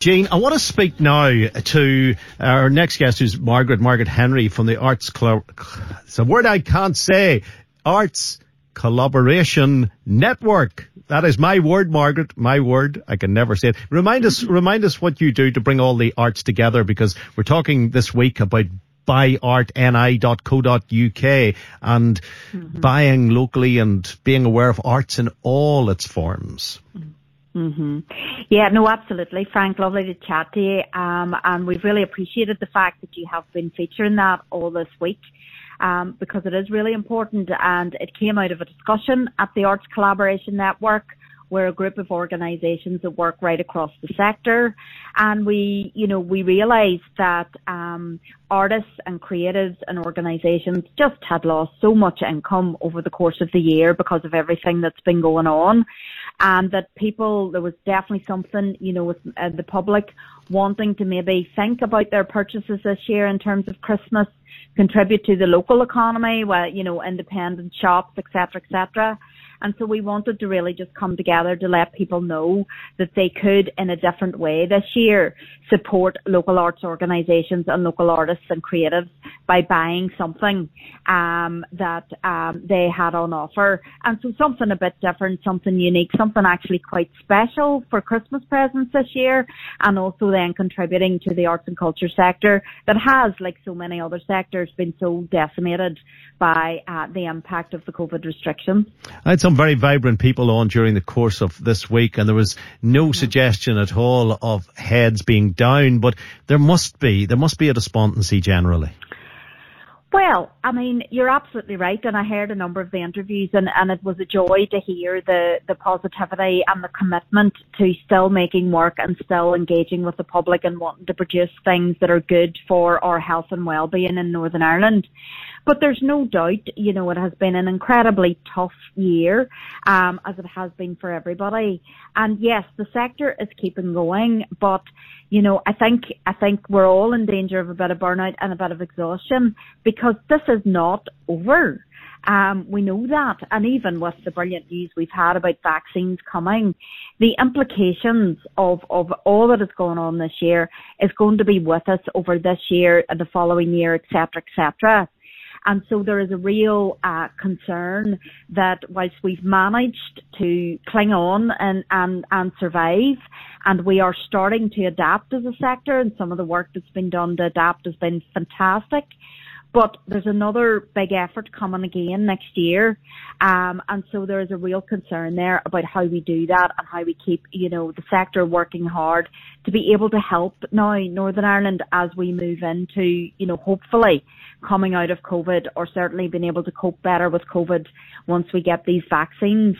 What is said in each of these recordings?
Gene, I want to speak now to our next guest, who's Margaret, Margaret Henry from the Arts Club. It's a word I can't say. Arts Collaboration Network. That is my word, Margaret. My word. I can never say it. Remind us, remind us what you do to bring all the arts together because we're talking this week about buyartni.co.uk and mm-hmm. buying locally and being aware of arts in all its forms. Mm-hmm. Yeah, no, absolutely. Frank, lovely to chat to you. Um, and we've really appreciated the fact that you have been featuring that all this week. Um, because it is really important and it came out of a discussion at the Arts Collaboration Network we're a group of organisations that work right across the sector, and we, you know, we realised that um, artists and creatives and organisations just had lost so much income over the course of the year because of everything that's been going on, and that people there was definitely something, you know, with uh, the public wanting to maybe think about their purchases this year in terms of Christmas contribute to the local economy, well, you know, independent shops, etc., etc. And so we wanted to really just come together to let people know that they could, in a different way this year, support local arts organisations and local artists and creatives by buying something um, that um, they had on offer. And so something a bit different, something unique, something actually quite special for Christmas presents this year, and also then contributing to the arts and culture sector that has, like so many other sectors, been so decimated by uh, the impact of the COVID restrictions. Some very vibrant people on during the course of this week, and there was no suggestion at all of heads being down, but there must be, there must be a despondency generally. Well, I mean, you're absolutely right, and I heard a number of the interviews, and, and it was a joy to hear the, the positivity and the commitment to still making work and still engaging with the public and wanting to produce things that are good for our health and well-being in Northern Ireland. But there's no doubt, you know, it has been an incredibly tough year, um, as it has been for everybody. And yes, the sector is keeping going, but you know, I think I think we're all in danger of a bit of burnout and a bit of exhaustion because this is not over. Um, we know that, and even with the brilliant news we've had about vaccines coming, the implications of, of all that is going on this year is going to be with us over this year and the following year, etc., etc. And so there is a real uh, concern that whilst we've managed to cling on and, and, and survive, and we are starting to adapt as a sector, and some of the work that's been done to adapt has been fantastic. But there's another big effort coming again next year. Um, and so there is a real concern there about how we do that and how we keep, you know, the sector working hard to be able to help now Northern Ireland as we move into, you know, hopefully coming out of COVID or certainly being able to cope better with COVID once we get these vaccines.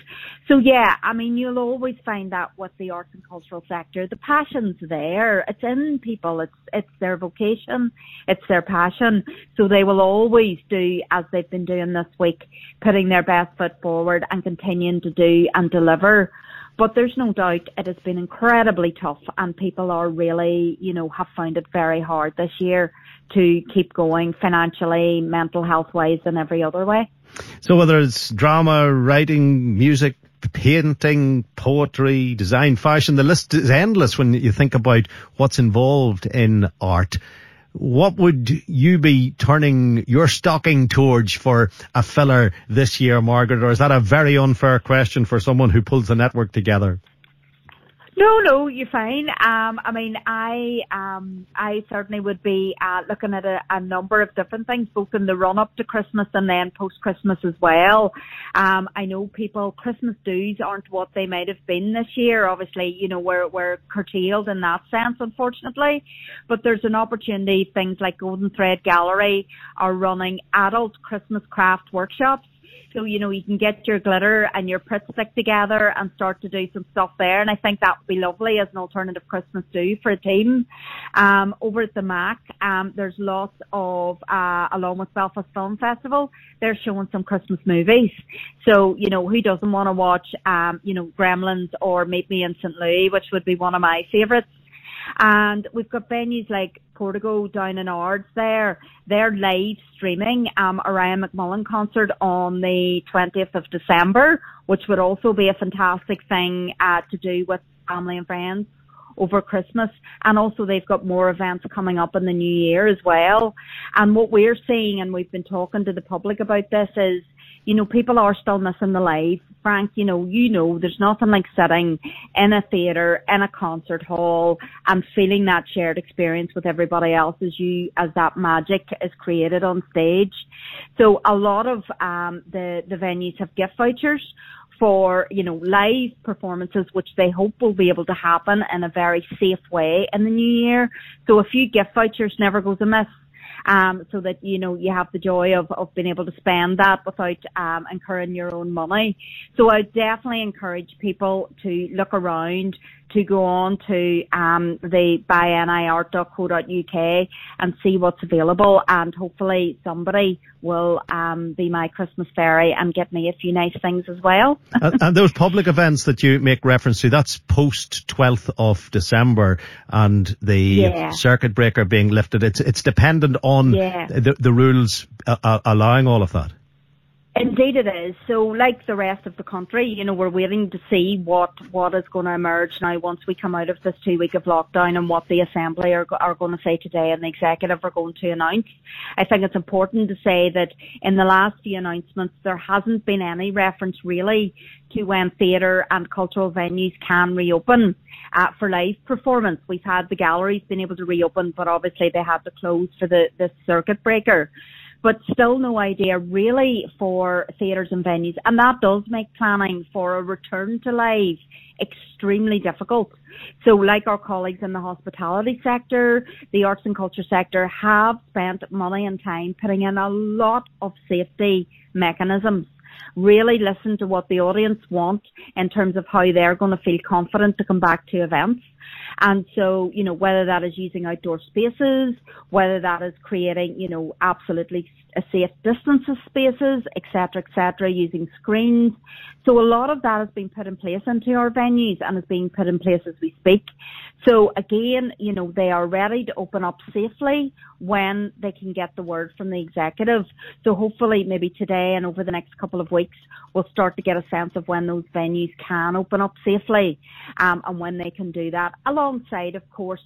So yeah, I mean, you'll always find that with the arts and cultural sector, the passion's there. It's in people. It's, it's their vocation. It's their passion. So they will always do as they've been doing this week, putting their best foot forward and continuing to do and deliver. But there's no doubt it has been incredibly tough and people are really, you know, have found it very hard this year to keep going financially, mental health wise and every other way. So whether it's drama, writing, music, painting, poetry, design, fashion, the list is endless when you think about what's involved in art what would you be turning your stocking towards for a filler this year, Margaret? Or is that a very unfair question for someone who pulls the network together? No, no, you're fine. Um, I mean, I um, I certainly would be uh, looking at a, a number of different things, both in the run up to Christmas and then post Christmas as well. Um, I know people Christmas dues aren't what they might have been this year. Obviously, you know we're we're curtailed in that sense, unfortunately. But there's an opportunity. Things like Golden Thread Gallery are running adult Christmas craft workshops so, you know, you can get your glitter and your Pritt stick together and start to do some stuff there. And I think that would be lovely as an alternative Christmas do for a team. Um, over at the Mac, um, there's lots of, uh, along with Belfast Film Festival, they're showing some Christmas movies. So, you know, who doesn't want to watch, um, you know, Gremlins or Meet Me in St. Louis, which would be one of my favourites. And we've got venues like Portico down in Ards there. They're live streaming um, a Ryan McMullen concert on the 20th of December, which would also be a fantastic thing uh, to do with family and friends over Christmas. And also they've got more events coming up in the new year as well. And what we're seeing, and we've been talking to the public about this, is you know, people are still missing the live. Frank, you know, you know, there's nothing like sitting in a theatre, in a concert hall and feeling that shared experience with everybody else as you, as that magic is created on stage. So a lot of, um, the, the venues have gift vouchers for, you know, live performances, which they hope will be able to happen in a very safe way in the new year. So a few gift vouchers never goes amiss um, so that you know you have the joy of, of being able to spend that without um, incurring your own money. So I definitely encourage people to look around, to go on to um, the buyniart.co.uk and see what's available, and hopefully somebody will um, be my Christmas fairy and get me a few nice things as well. and, and, those public events that you make reference to, that's post 12th of December and the yeah. circuit breaker being lifted. It's it's dependent on yeah. the, the rules uh, uh allowing all of that. Indeed it is. So like the rest of the country, you know, we're waiting to see what, what is going to emerge now once we come out of this two week of lockdown and what the Assembly are, are going to say today and the Executive are going to announce. I think it's important to say that in the last few announcements there hasn't been any reference really to when theatre and cultural venues can reopen uh, for live performance. We've had the galleries been able to reopen, but obviously they had to close for the, the circuit breaker but still no idea really for theatres and venues. And that does make planning for a return to life extremely difficult. So like our colleagues in the hospitality sector, the arts and culture sector have spent money and time putting in a lot of safety mechanisms really listen to what the audience want in terms of how they're going to feel confident to come back to events. And so, you know, whether that is using outdoor spaces, whether that is creating, you know, absolutely safe distance of spaces, etc., etc., using screens. So a lot of that has been put in place into our venues and is being put in place as we speak. So again, you know, they are ready to open up safely when they can get the word from the executive. So hopefully maybe today and over the next couple of weeks, we'll start to get a sense of when those venues can open up safely um, and when they can do that alongside, of course,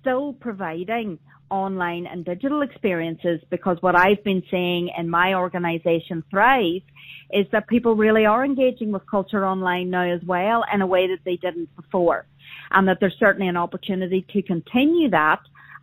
still providing online and digital experiences because what I've been seeing in my organization Thrive is that people really are engaging with culture online now as well in a way that they didn't before. And that there's certainly an opportunity to continue that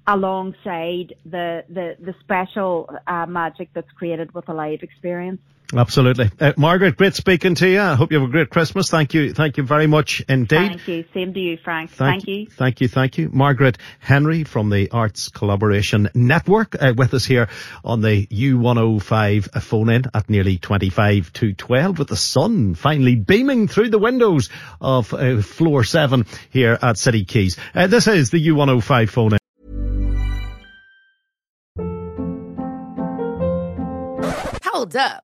alongside the, the, the special uh, magic that's created with a live experience. Absolutely. Uh, Margaret, great speaking to you. I hope you have a great Christmas. Thank you. Thank you very much indeed. Thank you. Same to you, Frank. Thank, thank you. Thank you. Thank you. Margaret Henry from the Arts Collaboration Network uh, with us here on the U105 phone in at nearly 25 to 12 with the sun finally beaming through the windows of uh, floor seven here at City Quays. Uh, this is the U105 phone in. Hold up.